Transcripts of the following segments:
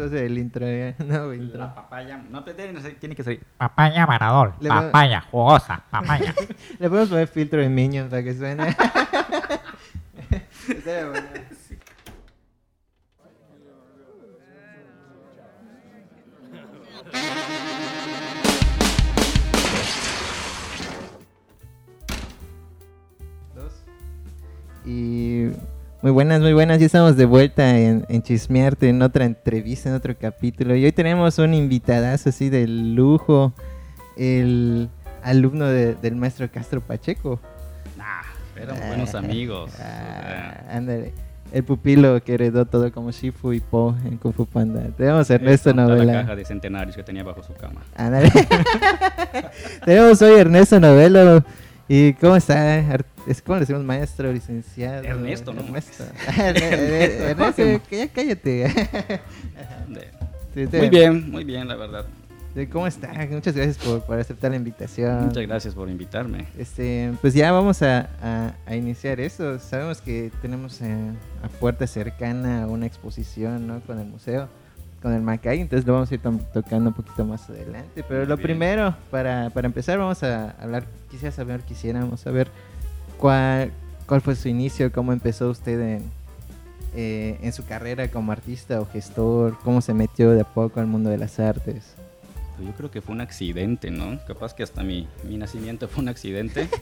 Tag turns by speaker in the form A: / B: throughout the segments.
A: Entonces el intro, ¿eh? no, intro.
B: La papaya, no, te- tiene tiene que ser.
C: Papaya Maradol, papaya jugosa, papaya.
A: Le podemos poner filtro de Minions para que suene. Estaría bueno. Muy buenas, muy buenas. Ya estamos de vuelta en, en Chismearte, en otra entrevista, en otro capítulo. Y hoy tenemos un invitadazo así de lujo, el alumno de- del maestro Castro Pacheco.
B: Nah, éramos buenos amigos. o sea,
A: Ah, ándale. El pupilo que heredó todo como Shifu y Po en Kung Fu Panda. Tenemos Ernesto
B: toda la
A: Novela.
B: caja de centenarios que tenía bajo su cama.
A: Ándale. Tenemos hoy Ernesto Novelo. ¿Y cómo está? Es- ¿Cómo le decimos maestro, licenciado?
B: Ernesto, ¿no?
A: Ernesto. Erne- Ernesto, ya cállate. Sí,
B: Muy bien, muy bien, la verdad.
A: ¿Cómo está? Muchas gracias por, por aceptar la invitación.
B: Muchas gracias por invitarme.
A: Este, pues ya vamos a, a- a iniciar eso. Sabemos que tenemos eh, a puerta cercana una exposición ¿no? con el museo, con el Macay, entonces lo vamos a ir to- tocando un poquito más adelante. Pero
B: Muy
A: lo
B: bien.
A: primero, para, para empezar, vamos a hablar, quisiera saber, quisiéramos saber cuál, cuál fue su inicio, cómo empezó usted en, eh, en su carrera como artista o gestor, cómo se metió de a poco al mundo de las artes.
B: Pues Yo creo que fue un accidente, ¿no? Capaz que hasta mi, mi nacimiento fue un accidente.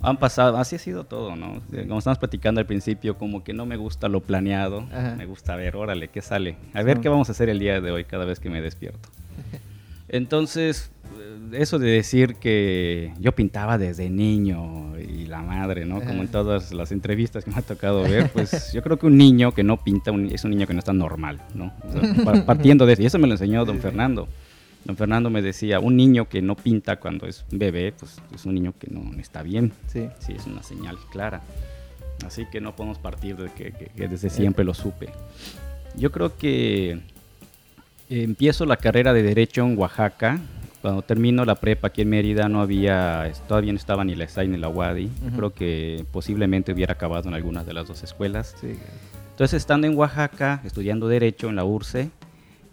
B: Han pasado, así ha sido todo, ¿no? Eh, Como estamos platicando al principio, como que no me gusta lo planeado.
A: Ajá.
B: Me gusta ver, órale, ¿qué sale? A
A: Sí.
B: ver qué vamos a hacer el día de hoy cada vez que me despierto. Entonces, eh, eso de decir que yo pintaba desde niño y la madre, ¿no? Como en
A: Ajá.
B: todas las entrevistas que me ha tocado ver, pues yo creo que un niño que no pinta un- es un niño que no está normal, ¿no? O sea, pa- partiendo de eso, y eso me lo enseñó don. Fernando. Don Fernando me decía, un niño que no pinta cuando es bebé, pues es un niño que no está bien.
A: Sí.
B: Sí, es una señal clara. Así que no podemos partir de que, que- que desde siempre lo supe. Yo creo que eh, empiezo la carrera de Derecho en Oaxaca. Cuando termino la prepa aquí en Mérida no había, todavía no estaba ni la SAI ni la UADI.
A: Ujú.
B: Creo que posiblemente hubiera acabado en algunas de las dos escuelas.
A: Sí.
B: Entonces, estando en Oaxaca, estudiando Derecho en la URCE,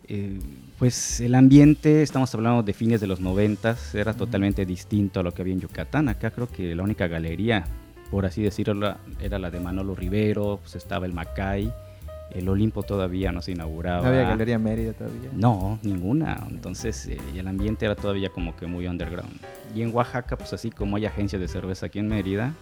B: eh, pues el ambiente, estamos hablando de fines de los noventas, era
A: Ujú.
B: totalmente distinto a lo que había en Yucatán. Acá creo que la única galería, por así decirlo, era la de Manolo Rivero, pues estaba el Macay, el Olimpo todavía no se inauguraba.
A: No había Galería Mérida todavía.
B: No, ninguna. Entonces eh, el ambiente era todavía como que muy underground. Y en Oaxaca, pues así como hay agencias de cerveza aquí en Mérida,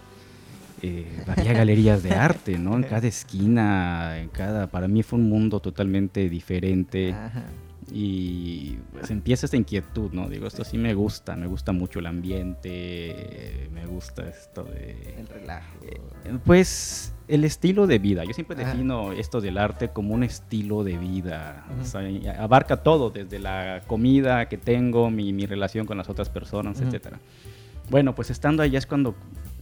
B: eh, había galerías de arte, ¿no? En cada esquina, en cada... Para mí fue un mundo totalmente diferente.
A: Ajá.
B: Y pues empieza esta inquietud, ¿no? Digo, esto sí me gusta, me gusta mucho el ambiente, me gusta esto de...
A: El relajo.
B: Eh, Pues el estilo de vida. Yo siempre defino esto del arte como un estilo de vida. O sea, abarca todo, desde la comida que tengo, mi, mi relación con las otras personas,
A: Ujú.
B: etcétera. Bueno, pues estando allá es cuando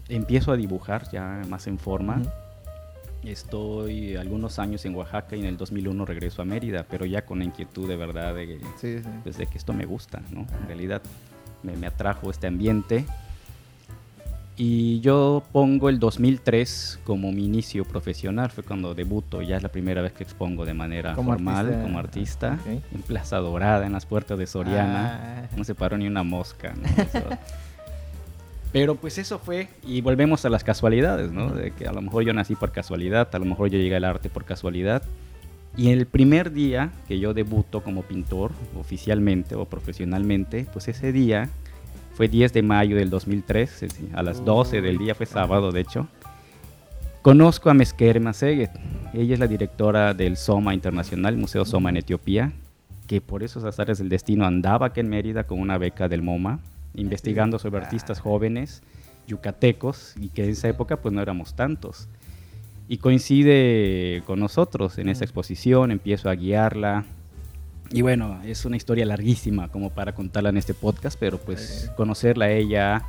B: empiezo a dibujar ya más en forma. Estoy algunos años en Oaxaca y en el 2001 regreso a Mérida, pero ya con la inquietud de verdad de,
A: Sí, sí.
B: pues, de que esto me gusta, ¿no? En realidad me, me atrajo este ambiente. Y yo pongo el 2003 como mi inicio profesional, fue cuando debuto, ya es la primera vez que expongo de manera
A: Como
B: formal
A: artista.
B: como artista, en Plaza Dorada, en las puertas de Soriana.
A: Ah.
B: No se paró ni una mosca, ¿no? Pero pues eso fue, y volvemos a las casualidades, ¿no? De que a lo mejor yo nací por casualidad, a lo mejor yo llegué al arte por casualidad. Y el primer día que yo debuto como pintor, oficialmente o profesionalmente, pues ese día fue 10 de mayo del 2003, es decir, a las 12 del día, fue sábado de hecho. Conozco a Mesker Maseget, ella es la directora del SOMA Internacional, Museo SOMA en Etiopía, que por esos azares del destino andaba aquí en Mérida con una beca del MoMA, investigando sobre artistas jóvenes yucatecos y que en esa época pues no éramos tantos. Y coincide con nosotros en esta exposición, empiezo a guiarla. Y bueno, es una historia larguísima como para contarla en este podcast, pero pues conocerla a ella,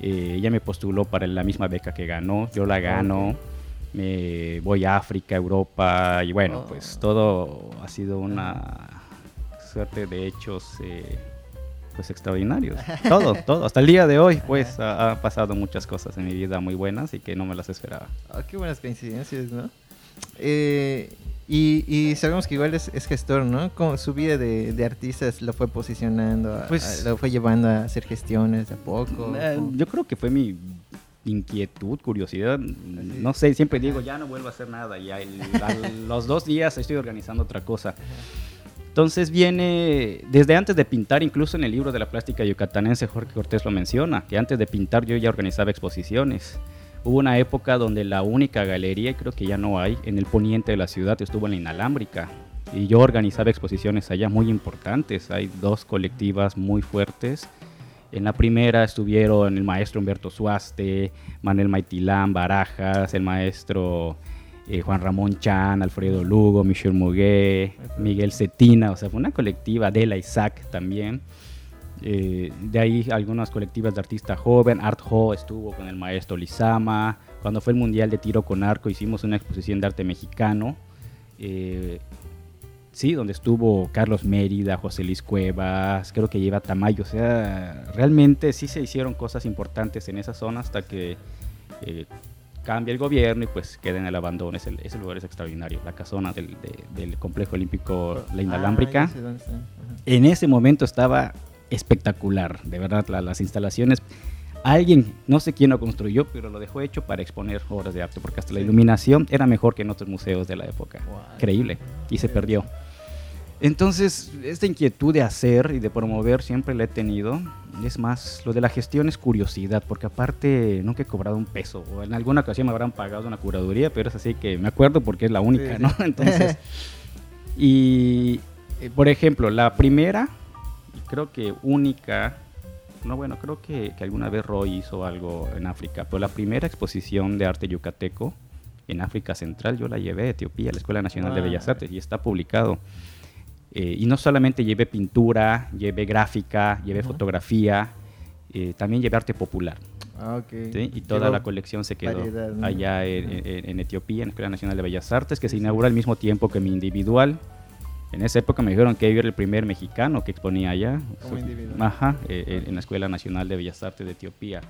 B: eh, ella me postuló para la misma beca que ganó, yo la gano, me voy a África, Europa, y bueno,
A: Oh.
B: pues todo ha sido una suerte de hechos eh, pues extraordinarios. Todo, todo. Hasta el día de hoy, pues ha, ha pasado muchas cosas en mi vida muy buenas y que no me las esperaba.
A: Ah, qué buenas coincidencias, ¿no? Eh, Y, y sabemos que igual es, es gestor, ¿no? Como su vida de, de artistas lo fue posicionando, a-
B: Pues-
A: a- lo fue llevando a hacer gestiones de a poco.
B: Eh,
A: como-
B: yo creo que fue mi inquietud, curiosidad. No sé, siempre digo, ya no vuelvo a hacer nada. Y a los dos días estoy organizando otra cosa. Entonces viene, desde antes de pintar, incluso en el libro de la plástica yucatanense, Jorge Cortés lo menciona, que antes de pintar yo ya organizaba exposiciones. Hubo una época donde la única galería, y creo que ya no hay, en el poniente de la ciudad estuvo en la inalámbrica. Y yo organizaba exposiciones allá muy importantes. Hay dos colectivas muy fuertes. En la primera estuvieron el maestro Humberto Suaste, Manuel Maitilán, Barajas, el maestro eh, Juan Ramón Chan, Alfredo Lugo, Michel Mugué, Miguel Cetina, o sea, fue una colectiva, Adela Isaac también. Eh, de ahí algunas colectivas de artista joven, Art Ho estuvo con el maestro Lizama. Cuando fue el Mundial de Tiro con Arco hicimos una exposición de arte mexicano. Eh, sí, donde estuvo Carlos Mérida, José Luis Cuevas, creo que lleva Tamayo. O sea, realmente sí se hicieron cosas importantes en esa zona hasta que cambia el gobierno y pues queda en el abandono. Ese, ese lugar es extraordinario, la casona del, de- del complejo olímpico La Inalámbrica
A: Ah. Ajá.
B: en ese momento estaba espectacular, de verdad, la- las instalaciones. Alguien, no sé quién lo construyó, pero lo dejó hecho para exponer obras de arte, porque hasta la iluminación era mejor que en otros museos de la época.
A: Wow.
B: Increíble. Y se perdió. Entonces, esta inquietud de hacer y de promover siempre la he tenido. Es más, lo de la gestión es curiosidad, porque aparte nunca he cobrado un peso. O en alguna ocasión me habrán pagado una curaduría, pero es así que me acuerdo porque es la única,
A: Sí.
B: ¿no? Entonces, y eh, por ejemplo, la primera, y creo que única, no bueno, creo que, que alguna vez Roy hizo algo en África, pero la primera exposición de arte yucateco en África Central yo la llevé a Etiopía, a la Escuela Nacional de
A: Wow.
B: Bellas Artes, y está publicado. Eh, y no solamente llevé pintura, llevé gráfica, llevé
A: Ujú.
B: fotografía, eh, también llevé arte popular.
A: Ah, ok.
B: ¿sí? Y toda la colección se quedó
A: variedad, ¿no?
B: allá en, en- en Etiopía, en la Escuela Nacional de Bellas Artes, que se inaugura al mismo tiempo que mi individual. En esa época me dijeron que yo era el primer mexicano que exponía allá.
A: Como individual.
B: Ajá, eh, eh, en la Escuela Nacional de Bellas Artes de Etiopía.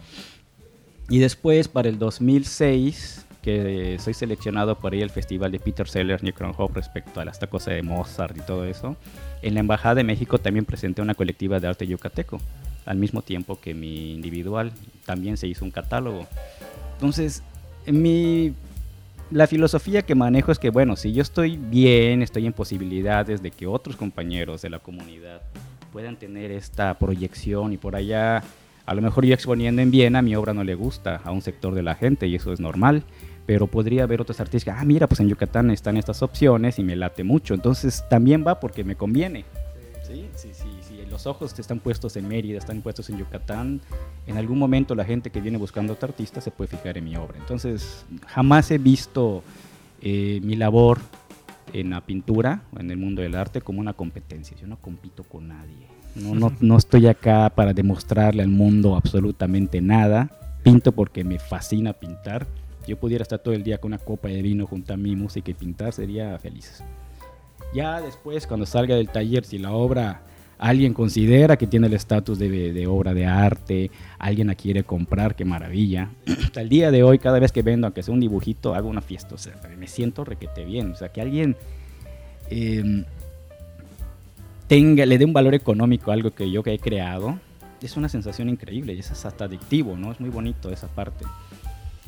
B: Y después, para el 2006, que soy seleccionado para ir al festival de Peter Sellers, Hope respecto a esta cosa de Mozart y todo eso, en la Embajada de México también presenté una colectiva de arte yucateco, al mismo tiempo que mi individual. También se hizo un catálogo. Entonces, mi, la filosofía que manejo es que, bueno, si yo estoy bien, estoy en posibilidades de que otros compañeros de la comunidad puedan tener esta proyección y por allá, a lo mejor yo exponiendo en Viena, mi obra no le gusta a un sector de la gente y eso es normal, pero podría haber otros artistas que, ah, mira, pues en Yucatán están estas opciones y me late mucho, entonces también va porque me conviene. Sí, sí, sí, sí, los ojos están puestos en Mérida, están puestos en Yucatán, en algún momento la gente que viene buscando a otro artista se puede fijar en mi obra. Entonces, jamás he visto eh, mi labor en la pintura o en el mundo del arte como una competencia. Yo no compito con nadie. No, no, no estoy acá para demostrarle al mundo absolutamente nada. Pinto porque me fascina pintar. Yo pudiera estar todo el día con una copa de vino junto a mi música y pintar, sería feliz. Ya después, cuando salga del taller, si la obra alguien considera que tiene el estatus de, de obra de arte, alguien la quiere comprar, qué maravilla. Hasta el día de hoy, cada vez que vendo, aunque sea un dibujito, hago una fiesta. O sea, me siento requete bien. O sea, que alguien eh, tenga, le dé un valor económico a algo que yo que he creado, es una sensación increíble y es hasta adictivo, ¿no? Es muy bonito esa parte.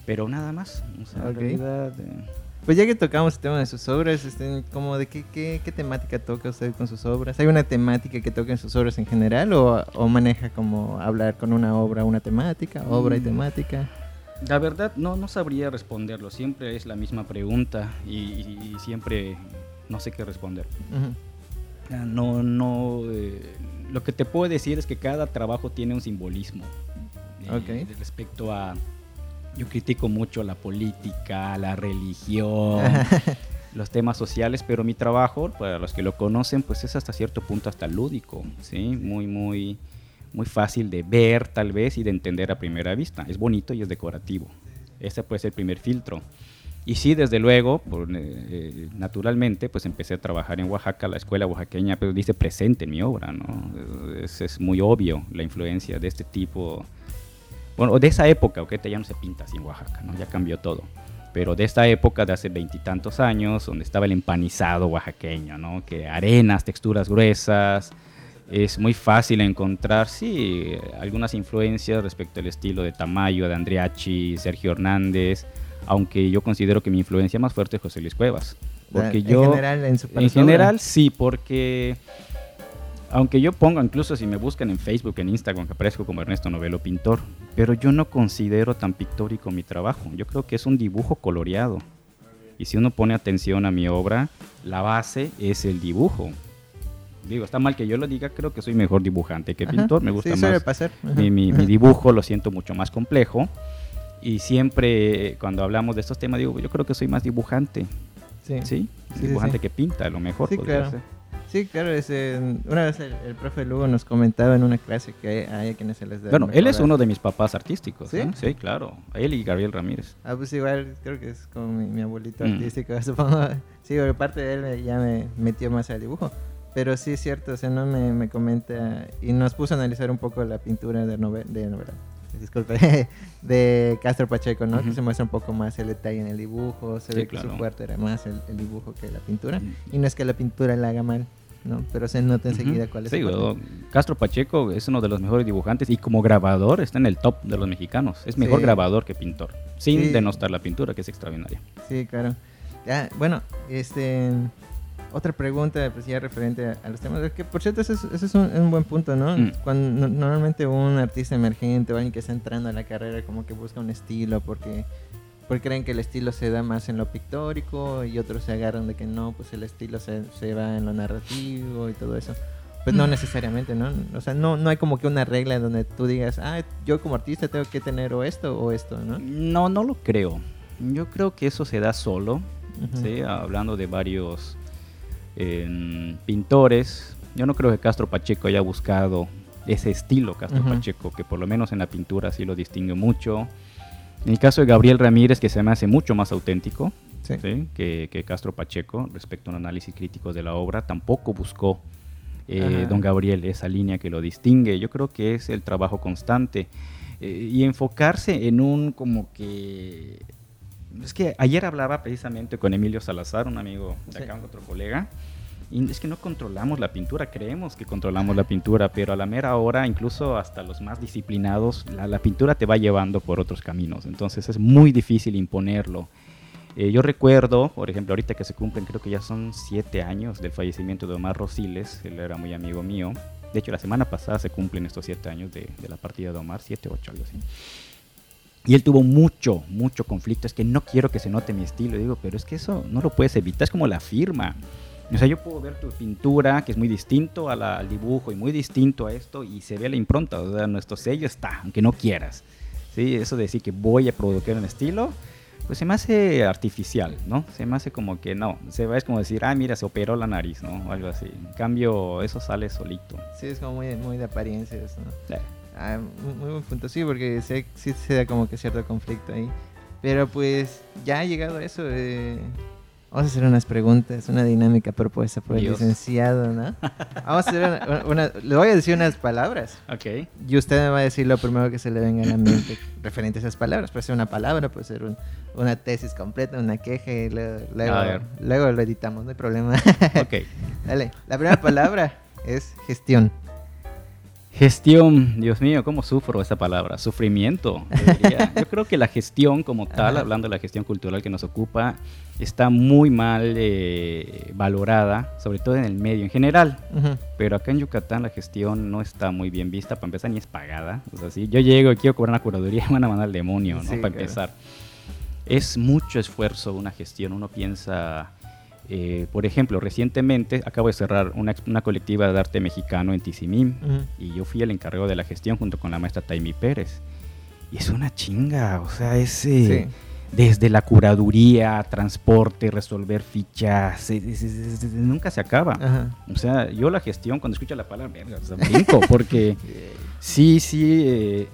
B: Pero nada más. O sea, realidad, eh,
A: Pues ya que tocamos el tema de sus obras, este, como de qué, qué, qué temática toca usted con sus obras. ¿Hay una temática que toca en sus obras en general o, o maneja como hablar con una obra, una temática, obra y
B: Mm.
A: temática?
B: La verdad no, no sabría responderlo. Siempre es la misma pregunta y, y siempre no sé qué responder. Ah, No, no. eh, lo que te puedo decir es que cada trabajo tiene un simbolismo. eh, respecto a. Yo critico mucho la política, la religión, los temas sociales, pero mi trabajo, para los que lo conocen, pues es hasta cierto punto hasta lúdico, ¿sí? Muy, muy, muy fácil de ver tal vez y de entender a primera vista. Es bonito y es decorativo. Ese puede ser el primer filtro. Y sí, desde luego, por, eh, eh, naturalmente, pues empecé a trabajar en Oaxaca, la escuela oaxaqueña, pero dice presente en mi obra, ¿no? Es, es muy obvio la influencia de este tipo, bueno, de esa época, que ya no se pinta así en Oaxaca, ¿no? Ya cambió todo. pero de esta época, de hace veintitantos años, donde estaba el empanizado oaxaqueño, ¿no? Que arenas, texturas gruesas, es muy fácil encontrar, sí, algunas influencias respecto al estilo de Tamayo, de Andriachi, Sergio Hernández, aunque yo considero que mi influencia más fuerte es José Luis Cuevas. Porque
A: en
B: yo,
A: general, en su
B: en general sí, porque aunque yo pongo, incluso si me buscan en Facebook, en Instagram, que aparezco como Ernesto Novelo Pintor, pero yo no considero tan pictórico mi trabajo. Yo creo que es un dibujo coloreado. Y si uno pone atención a mi obra, la base es el dibujo. Digo, está mal que yo lo diga, creo que soy mejor dibujante que
A: Ajá,
B: pintor. Me gusta
A: sí,
B: más
A: pasar.
B: Mi, mi- mi dibujo lo siento mucho más complejo. Y siempre cuando hablamos de estos temas digo, yo creo que soy más dibujante,
A: Sí.
B: ¿sí?
A: sí,
B: dibujante que pinta, a lo mejor
A: Sí, claro.
B: ser.
A: Sí, claro, es, eh, una vez el, el profe Lugo nos comentaba en una clase que hay, a quienes se les da
B: Bueno, él es uno de mis papás artísticos.
A: ¿Sí?
B: ¿eh? Sí, claro. Él y Gabriel Ramírez.
A: Ah, pues igual, creo que es como mi, mi abuelito
B: Mm.
A: artístico, supongo. Sí, porque parte de él eh, ya me metió más al dibujo. Pero sí es cierto, o sea, no me, me comenta y nos puso a analizar un poco la pintura de, nove- de novela, disculpe, de Castro Pacheco, ¿no? Que se muestra un poco más el detalle en el dibujo, se
B: Sí,
A: ve que
B: claro.
A: su fuerte era más el, el dibujo que la pintura.
B: Mm.
A: Y no es que la pintura la haga mal, ¿no? Pero se nota enseguida
B: Ujú.
A: cuál es
B: Sí, Castro Pacheco es uno de los mejores dibujantes y como grabador está en el top de los mexicanos. Es mejor
A: Sí.
B: grabador que pintor, sin
A: Sí.
B: denostar la pintura, que es extraordinaria.
A: Sí, claro. Ya, bueno, este otra pregunta, pues ya referente a, a los temas, que por cierto, ese es, ese es un, un buen punto, ¿no?
B: Mm.
A: Cuando no- normalmente un artista emergente o alguien que está entrando a la carrera como que busca un estilo porque, porque creen que el estilo se da más en lo pictórico y otros se agarran de que no, pues el estilo se, se va en lo narrativo y todo eso. Pues
B: Mm.
A: no necesariamente, ¿no? O sea, no, no hay como que una regla en donde tú digas, ah, yo como artista tengo que tener o esto o esto, ¿no?
B: No, no lo creo. Yo creo que eso se da solo.
A: Ujú.
B: ¿sí? hablando de varios eh, pintores. Yo no creo que Castro Pacheco haya buscado ese estilo Castro. Pacheco, que por lo menos en la pintura sí lo distingue mucho. En el caso de Gabriel Ramírez, que se me hace mucho más auténtico
A: Sí.
B: ¿sí? que, que Castro Pacheco respecto a un análisis crítico de la obra, tampoco buscó eh, don Gabriel esa línea que lo distingue. Yo creo que es el trabajo constante eh, y enfocarse en un como que... Es que ayer hablaba precisamente con Emilio Salazar, un amigo de
A: Sí.
B: acá, otro colega, y es que no controlamos la pintura, creemos que controlamos la pintura, pero a la mera hora, incluso hasta los más disciplinados, la, la pintura te va llevando por otros caminos, entonces es muy difícil imponerlo. Eh, yo recuerdo, por ejemplo, ahorita que se cumplen, creo que ya son siete años del fallecimiento de Omar Rosiles, él era muy amigo mío. De hecho, la semana pasada se cumplen estos siete años de, de la partida de Omar, siete, ocho, algo así. Y él tuvo mucho, mucho conflicto. Es que no quiero que se note mi estilo. Digo, pero es que eso no lo puedes evitar, es como la firma. O sea, yo puedo ver tu pintura, que es muy distinto a la- al dibujo y muy distinto a esto, y se ve la impronta. O sea, nuestro sello está, aunque no quieras. ¿Sí? Eso de decir que voy a provocar un estilo, pues se me hace artificial, ¿no? Se me hace como que no. Se va, es como decir, ah, mira, se operó la nariz, ¿no? O algo así. En cambio, eso sale solito.
A: Sí, es como muy, muy de apariencias, ¿no?
B: Eh,
A: Ah, muy, muy buen punto, sí, porque sí, sí se da como que cierto conflicto ahí. Pero pues ya ha llegado a eso. eh, vamos a hacer unas preguntas, una dinámica propuesta por el
B: Dios.
A: licenciado, ¿no? Vamos a hacer una, una- Le voy a decir unas palabras
B: Ok.
A: y usted me va a decir lo primero que se le venga a la mente referente a esas palabras. Puede ser una palabra, puede ser un- una tesis completa, una queja y luego, luego,
B: A ver.
A: luego lo editamos, no hay problema.
B: Ok.
A: Dale, la primera palabra es gestión.
B: Gestión, Dios mío, cómo sufro esa palabra, sufrimiento. yo creo que la gestión como tal,
A: Ajá.
B: hablando de la gestión cultural que nos ocupa, está muy mal eh, valorada, sobre todo en el medio en general. Pero acá en Yucatán la gestión no está muy bien vista, para empezar ni es pagada. O sea, si yo llego y quiero cobrar una curaduría, me van a mandar al demonio, ¿no?
A: Sí,
B: para
A: claro.
B: empezar. Es mucho esfuerzo una gestión, uno piensa... eh, por ejemplo, recientemente acabo de cerrar una, colectiva de arte mexicano en Tizimín y yo fui el encargado de la gestión junto con la maestra Taimi Pérez. Y es una chinga, o sea, es eh,
A: Sí.
B: desde la curaduría, transporte, resolver fichas, es- es- es- es- nunca se acaba.
A: Ajá.
B: O sea, yo la gestión, cuando escucho la palabra, verga, o sea, brinco, porque sí, sí, eh,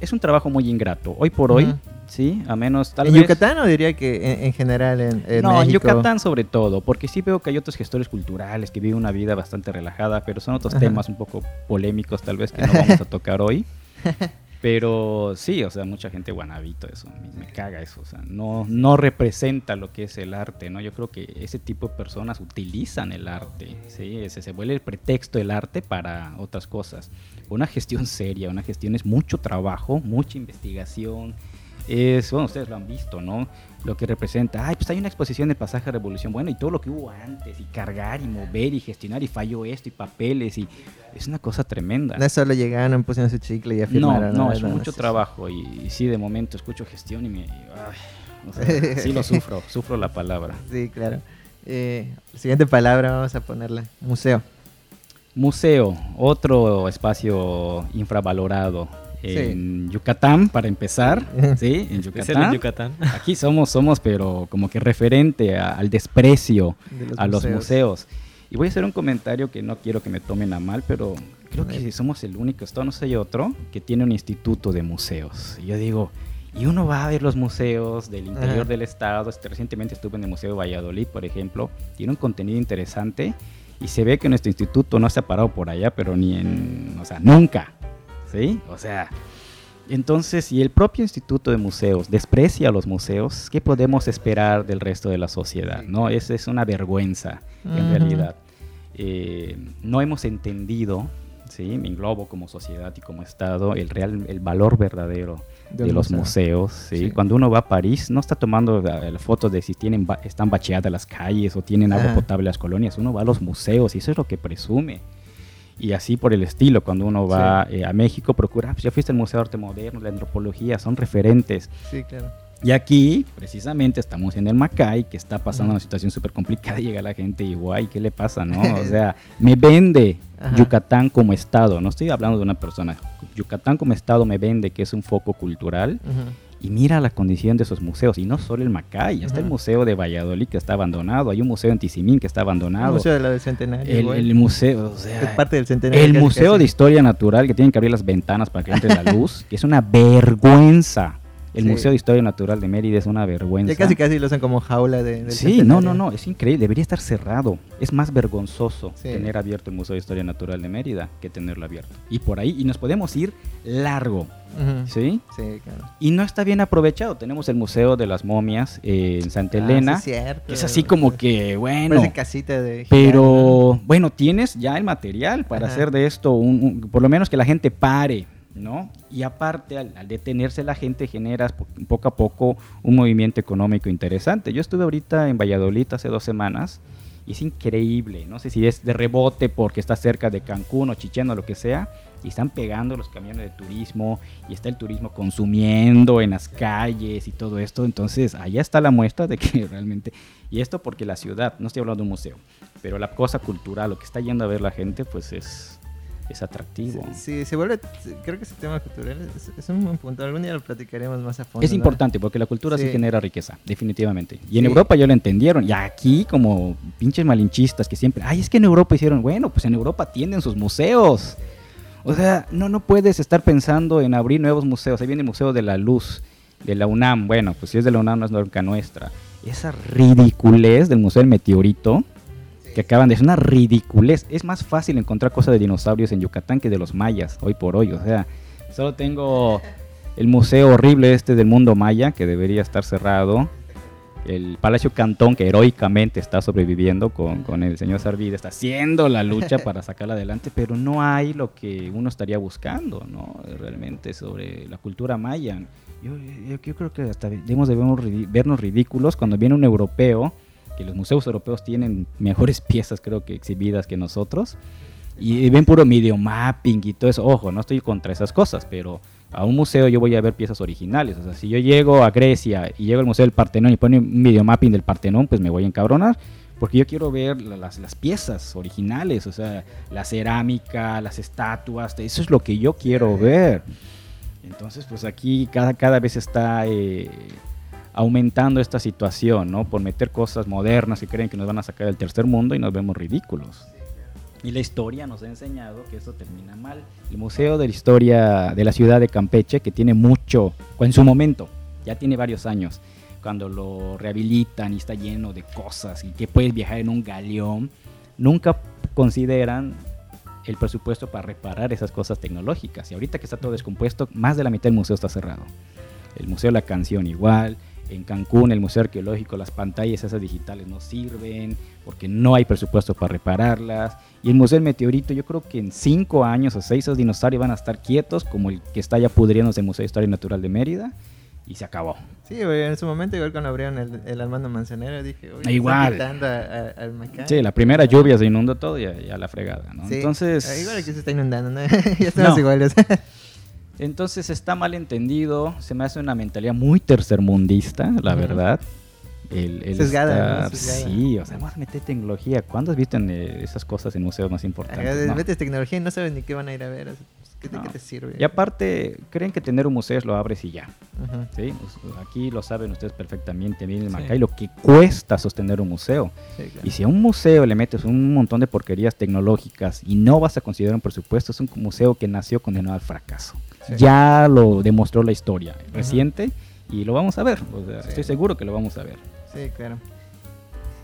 B: es un trabajo muy ingrato. Hoy por hoy. Sí, a menos tal
A: ¿En
B: vez...
A: Yucatán o diría que en, en general en, en
B: no, en
A: México?
B: Yucatán sobre todo, porque sí veo que hay otros gestores culturales que viven una vida bastante relajada, pero son otros
A: Ajá.
B: temas un poco polémicos tal vez que no vamos a tocar hoy. Pero sí, o sea, mucha gente guanabito eso, me, caga eso, o sea, no, no representa lo que es el arte, ¿no? Yo creo que ese tipo de personas utilizan el arte, ¿sí? Ese se vuelve el pretexto del arte para otras cosas. Una gestión seria, una gestión es mucho trabajo, mucha investigación, es, bueno, ustedes lo han visto, ¿no? Lo que representa, ay, pues hay una exposición de pasaje a revolución, bueno, y todo lo que hubo antes, y cargar, y mover, y gestionar, y falló esto, y papeles, y es una cosa tremenda.
A: No solo llegaron, pusieron su chicle y ya
B: No, no, es mucho trabajo, y, y sí, de momento escucho gestión y me... ay, o sea, sí lo sufro, sufro la palabra.
A: Sí, sí, claro. Eh, siguiente palabra vamos a ponerla. Museo.
B: Museo, otro espacio infravalorado.
A: Sí.
B: En Yucatán, para empezar, ¿sí? En
D: Especial en
B: Yucatán.
D: Yucatán.
B: Aquí somos, somos, pero como que referente a- al desprecio
A: De los
B: a los
A: museos.
B: museos. Y voy a hacer un comentario que no quiero que me tomen a mal, pero creo que somos el único estado, no sé, hay otro, que tiene un instituto de museos. Y yo digo, y uno va a ver los museos del interior
A: Ajá.
B: del estado. Este, Recientemente estuve en el Museo de Valladolid, por ejemplo. Tiene un contenido interesante y se ve que nuestro instituto no se ha parado por allá, pero ni en, o sea, nunca. ¿Sí? O sea, entonces, si el propio Instituto de Museos desprecia a los museos, ¿qué podemos esperar del resto de la sociedad? No, es, es una vergüenza, en realidad. Eh, no hemos entendido, ¿sí? me englobo como sociedad y como Estado, el, real, el valor verdadero
A: De
B: los
A: museo.
B: museos. ¿sí?
A: Sí.
B: Cuando uno va a París, no está tomando la, la foto de si tienen ba- están bacheadas las calles o tienen agua potable las colonias. Uno va a los museos y eso es lo que presume. Y así por el estilo, cuando uno va eh, a México, procura, "Ah, pues ya fuiste al Museo de Arte Moderno, la antropología, son referentes.
A: Sí, claro.
B: Y aquí, precisamente, estamos en el Macay, que está pasando una situación súper complicada. Llega la gente y, guay, ¿qué le pasa? no O sea, me vende
A: Ajá.
B: Yucatán como estado. No estoy hablando de una persona. Yucatán como estado me vende que es un foco cultural.
A: Ujú.
B: Y mira la condición de esos museos. Y no solo el Macay, está el. Museo de Valladolid que está abandonado. Hay un museo en Tizimín que está
A: El
B: abandonado.
A: Museo de la del Centenario.
B: el, el museo, o sea,
A: Es parte del Centenario.
B: el Museo de Historia Natural, que tienen que abrir las ventanas para que entre la luz, que es una vergüenza. El
A: Sí.
B: Museo de Historia Natural de Mérida es una vergüenza.
A: Ya casi casi lo usan como jaula de, del
B: Sí, no,
A: Centenario.
B: no, no, es increíble, debería estar cerrado. Es más vergonzoso
A: Sí.
B: tener abierto el Museo de Historia Natural de Mérida que tenerlo abierto. Y por ahí, y nos podemos ir largo. ¿sí?
A: Sí, claro.
B: Y no está bien aprovechado. Tenemos el Museo de las Momias eh, en Santa
A: Ah,
B: Elena,
A: sí, cierto.
B: que es así como que, bueno,
A: Parece casita de.
B: pero bueno, tienes ya el material para
A: Ajá.
B: hacer de esto, un, un- por lo menos que la gente pare, ¿no? Y aparte, al, detenerse la gente, generas po- poco a poco un movimiento económico interesante. Yo estuve ahorita en Valladolid hace dos semanas y es increíble. No sé si es de rebote porque está cerca de Cancún o Chichén o lo que sea. Y están pegando los camiones de turismo y está el turismo consumiendo en las calles y todo esto. Entonces, allá está la muestra de que realmente... Y esto porque la ciudad, no estoy hablando de un museo, pero la cosa cultural, lo que está yendo a ver la gente, pues es, es atractivo.
A: Sí, se vuelve. Creo que ese tema cultural es, es un buen punto. Algún día lo platicaremos más a fondo.
B: Es
A: ¿no?
B: importante porque la cultura sí.
A: Sí.
B: genera riqueza, definitivamente. Y en
A: Sí.
B: Europa ya lo entendieron. Y aquí, como pinches malinchistas que siempre, ay, es que en Europa hicieron, bueno, pues en Europa tienen sus museos. O sea, no, no puedes estar pensando en abrir nuevos museos. Ahí viene el Museo de la Luz, de la UNAM. Bueno, pues si es de la UNAM, no es nunca nuestra. Esa ridiculez del Museo del Meteorito, que acaban de... Es una ridiculez. Es más fácil encontrar cosas de dinosaurios en Yucatán que de los mayas, hoy por hoy. O sea, solo tengo el museo horrible este del mundo maya, que debería estar cerrado. El Palacio Cantón, que heroicamente está sobreviviendo con, con el señor Sarvide, está haciendo la lucha para sacarla adelante, pero no hay lo que uno estaría buscando, ¿no? Realmente sobre la cultura maya. Yo, yo- yo creo que hasta debemos de vernos, ridi- vernos ridículos cuando viene un europeo, que los museos europeos tienen mejores piezas creo que exhibidas que nosotros, y ven puro video mapping y todo eso. Ojo, no estoy contra esas cosas, pero a un museo yo voy a ver piezas originales. O sea, si yo llego a Grecia y llego al Museo del Partenón y ponen un video mapping del Partenón, pues me voy a encabronar. Porque yo quiero ver la- las, las piezas originales, o sea, la cerámica, las estatuas, eso es lo que yo quiero ver. Entonces, pues aquí cada, cada vez está eh, aumentando esta situación, ¿no? Por meter cosas modernas que creen que nos van a sacar del tercer mundo y nos vemos ridículos. Y la historia nos ha enseñado que esto termina mal. El Museo de la Historia de la ciudad de Campeche, que tiene mucho, en su momento, ya tiene varios años, cuando lo rehabilitan y está lleno de cosas y que puedes viajar en un galeón, nunca consideran el presupuesto para reparar esas cosas tecnológicas. Y ahorita que está todo descompuesto, más de la mitad del museo está cerrado. El Museo de la Canción igual, en Cancún, el Museo Arqueológico, las pantallas esas digitales no sirven porque no hay presupuesto para repararlas. Y el Museo del Meteorito, yo creo que en cinco años o seis esos dinosaurios van a estar quietos, como el que está ya pudriéndose el Museo de Historia Natural de Mérida, y se acabó.
A: Sí, en su momento, igual cuando abrieron el, el Armando Manzanero, dije, oye,
B: Igual.
A: a- a- al.
B: Sí, la primera lluvia se inundó todo y ya, ya la fregada, ¿no?
A: Sí.
B: Entonces...
A: Igual aquí se está inundando, ¿no? ya estamos
B: No.
A: iguales.
B: Entonces está mal entendido, se me hace una mentalidad muy tercermundista, la verdad. El, el
A: Sesgada, ¿no?
B: estar- sí, o sea, vamos a meter tecnología. ¿Cuándo has visto en, eh, esas cosas en museos más importantes? No.
A: Metes tecnología y no sabes ni qué van a ir a ver. pues, ¿qué,
B: No.
A: qué te sirve?
B: Y aparte, creen que tener un museo es lo abres y ya. ¿sí? Pues, Aquí lo saben ustedes perfectamente, miren
A: Sí.
B: Macay, lo que cuesta sostener un museo.
A: Sí, claro.
B: Y si a un museo le metes un montón de porquerías tecnológicas y no vas a considerar un presupuesto, es un museo que nació condenado al fracaso.
A: Sí.
B: Ya lo demostró la historia reciente y lo vamos a ver. O sea,
A: Sí.
B: Estoy seguro que lo vamos a ver.
A: Sí, claro.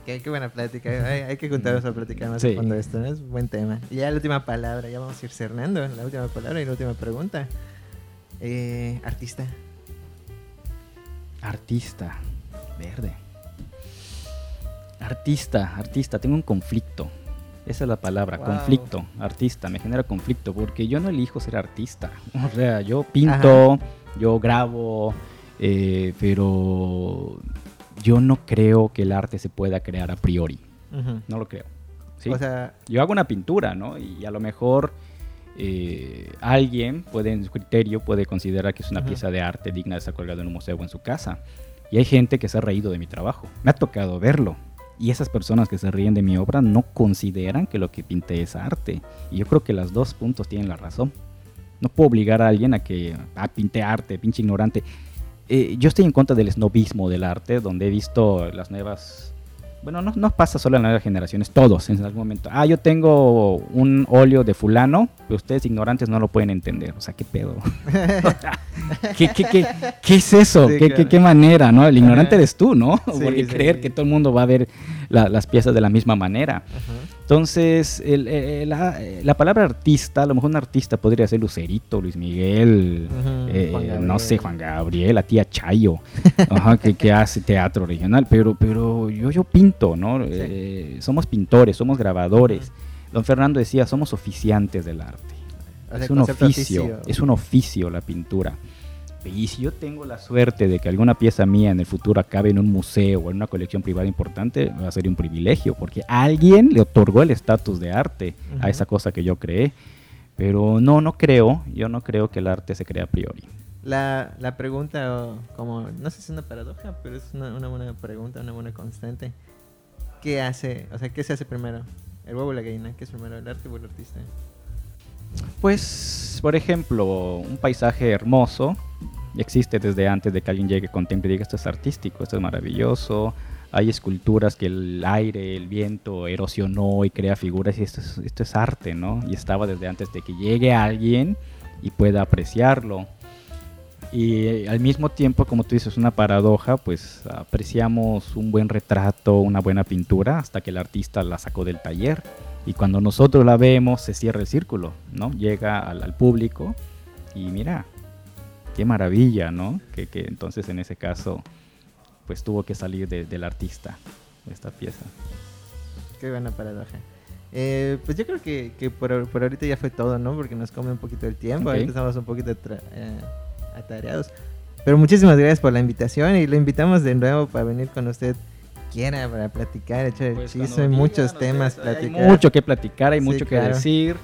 A: Qué, qué buena plática. Hay, hay que juntarnos a platicar más
B: Sí.
A: de esto. ¿no? Es un buen tema. Y ya la última palabra. Ya vamos a ir cernando. La última palabra y la última pregunta. Eh, artista.
B: Artista. Verde. Artista, artista. Tengo un conflicto. Esa es la palabra,
A: Wow.
B: conflicto, artista, me genera conflicto porque yo no elijo ser artista. O sea, yo pinto, yo grabo, eh, pero yo no creo que el arte se pueda crear a priori. No lo creo. ¿sí?
A: O sea,
B: yo hago una pintura, ¿no? Y a lo mejor eh, alguien puede, en su criterio, puede considerar que es una pieza de arte digna de estar colgada en un museo o en su casa. Y hay gente que se ha reído de mi trabajo. Me ha tocado verlo. Y esas personas que se ríen de mi obra no consideran que lo que pinté es arte. Y yo creo que las dos puntos tienen la razón. No puedo obligar a alguien a que ah, pinte arte, pinche ignorante. Eh, yo estoy en contra del snobismo del arte, donde he visto las nuevas... Bueno, no, no pasa solo en las nuevas generaciones, todos en algún momento. Ah, yo tengo un óleo de fulano, pero ustedes ignorantes no lo pueden entender. O sea, ¿qué pedo? ¿Qué, qué, qué, qué es eso?
A: Sí,
B: ¿Qué,
A: claro.
B: qué, qué manera? ¿no? El ignorante eres tú, ¿no?
A: Sí,
B: Porque
A: sí,
B: creer que todo el mundo va a ver la- las piezas de la misma manera.
A: Ajá.
B: Entonces, el- eh, la, eh, la palabra artista, a lo mejor un artista podría ser Lucerito, Luis Miguel, eh, no sé, Juan Gabriel, la tía Chayo, ajá, que, que hace teatro regional, pero, pero yo, yo pinto, ¿no? Eh, somos pintores, somos grabadores. Don Fernando decía, somos oficiantes del arte. Es un oficio, es un oficio la pintura. Y si yo tengo la suerte de que alguna pieza mía en el futuro acabe en un museo o en una colección privada importante, va a ser un privilegio, porque alguien le otorgó el estatus de arte a
A: Ujú.
B: esa cosa que yo creé. Pero no, no creo, yo no creo que el arte se crea a priori.
A: La, la pregunta, como, no sé si es una paradoja, pero es una, una buena pregunta, una buena constante. ¿Qué hace, o sea, qué se hace primero? ¿El huevo o la gallina? ¿Qué es primero, el arte o el artista?
B: Pues, por ejemplo, un paisaje hermoso existe desde antes de que alguien llegue, contemple y diga esto es artístico, esto es maravilloso. Hay esculturas que el aire, el viento erosionó y crea figuras y esto es, esto es arte, ¿no? Y estaba desde antes de que llegue alguien y pueda apreciarlo. Y eh, al mismo tiempo, como tú dices, una paradoja, pues apreciamos un buen retrato, una buena pintura, hasta que el artista la sacó del taller. Y cuando nosotros la vemos, se cierra el círculo, ¿no? Llega al, al público y mira, qué maravilla, ¿no? Que, que entonces en ese caso, pues tuvo que salir de- del artista esta pieza.
A: Qué buena paradoja. Eh, pues yo creo que, que por, por ahorita ya fue todo, ¿no? Porque nos come un poquito el tiempo.
B: Ok.
A: Ahorita estamos un poquito eh, atareados. Pero muchísimas gracias por la invitación y lo invitamos de nuevo para venir con usted quiera para platicar, echar el
B: Pues cuando
A: muchos
B: digan
A: temas
B: ustedes,
A: platicar.
B: Hay mucho que platicar, hay
A: Sí,
B: mucho que
A: claro.
B: decir.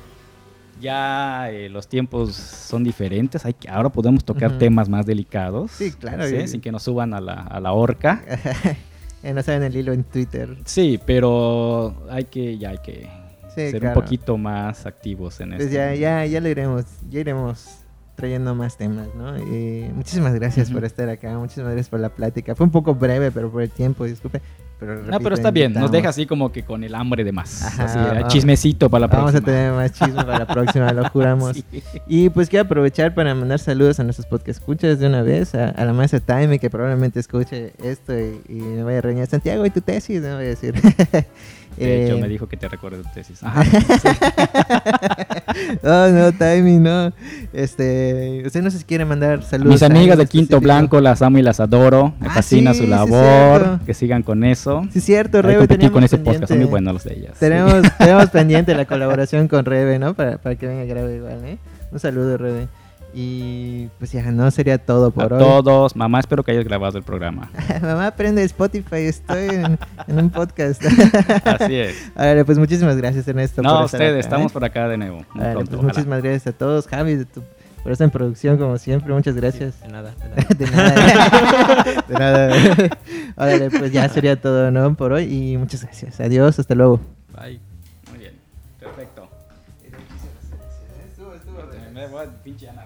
B: Ya eh, los tiempos son diferentes. Hay que, ahora podemos tocar temas más delicados.
A: Sí, claro,
B: ¿sí?
A: y-
B: Sin que nos suban a la, a la horca.
A: No saben el hilo en Twitter.
B: Sí, pero hay que, ya hay que
A: Sí,
B: ser
A: claro.
B: un poquito más activos en
A: Pues
B: esto.
A: ya, ya, ya lo iremos, ya iremos trayendo más temas, ¿no? Y muchísimas gracias por estar acá, muchísimas gracias por la plática. Fue un poco breve, pero por el tiempo, disculpe. Pero
B: No, pero está bien, nos deja así como que con el hambre de más.
A: Ajá,
B: así,
A: vamos.
B: chismecito para la
A: Vamos
B: próxima.
A: a tener más chisme para la próxima, lo juramos.
B: Sí.
A: Y pues quiero aprovechar para mandar saludos a nuestros podcast escuchas de una vez, a, a la maestra Time que probablemente escuche esto y, y me vaya a reñir Santiago y tu tesis, me voy a decir.
B: De hecho,
A: Eh,
B: me dijo que te recuerde tu tesis. Ajá.
A: oh, no, timing, no. Este, usted no se quiere mandar saludos.
B: Mis amigas de Quinto? Blanco las amo y las adoro. Me
A: Ah,
B: fascina
A: sí,
B: su labor. que sigan con eso.
A: Sí, cierto, Rebe.
B: competir con ese podcast, son muy
A: pendiente-
B: buenos los de ellas.
A: Tenemos, tenemos pendiente la colaboración con Rebe, ¿no? Para, para que venga grabar igual, ¿eh? Un saludo, Rebe. Y pues ya, no sería todo
B: A
A: por hoy.
B: todos, mamá, espero que hayas grabado el programa.
A: Mamá, prende Spotify, estoy en, en un podcast.
B: Así es.
A: Pues muchísimas gracias, Ernesto.
B: No,
A: por estar
B: ustedes,
A: acá,
B: estamos
A: ¿eh?
B: por acá de nuevo. Muy pronto,
A: pues
B: ojalá.
A: muchísimas gracias a todos. Javi, de tu- por estar en producción, como siempre, muchas gracias.
D: De nada, de nada.
A: De nada. De nada. Órale, pues ya sería todo, ¿no? Por hoy. Y muchas gracias. Adiós, hasta luego.
D: Bye.
B: Muy bien. Perfecto. Me voy a pinche Ana Méndez, me voy a olvidar.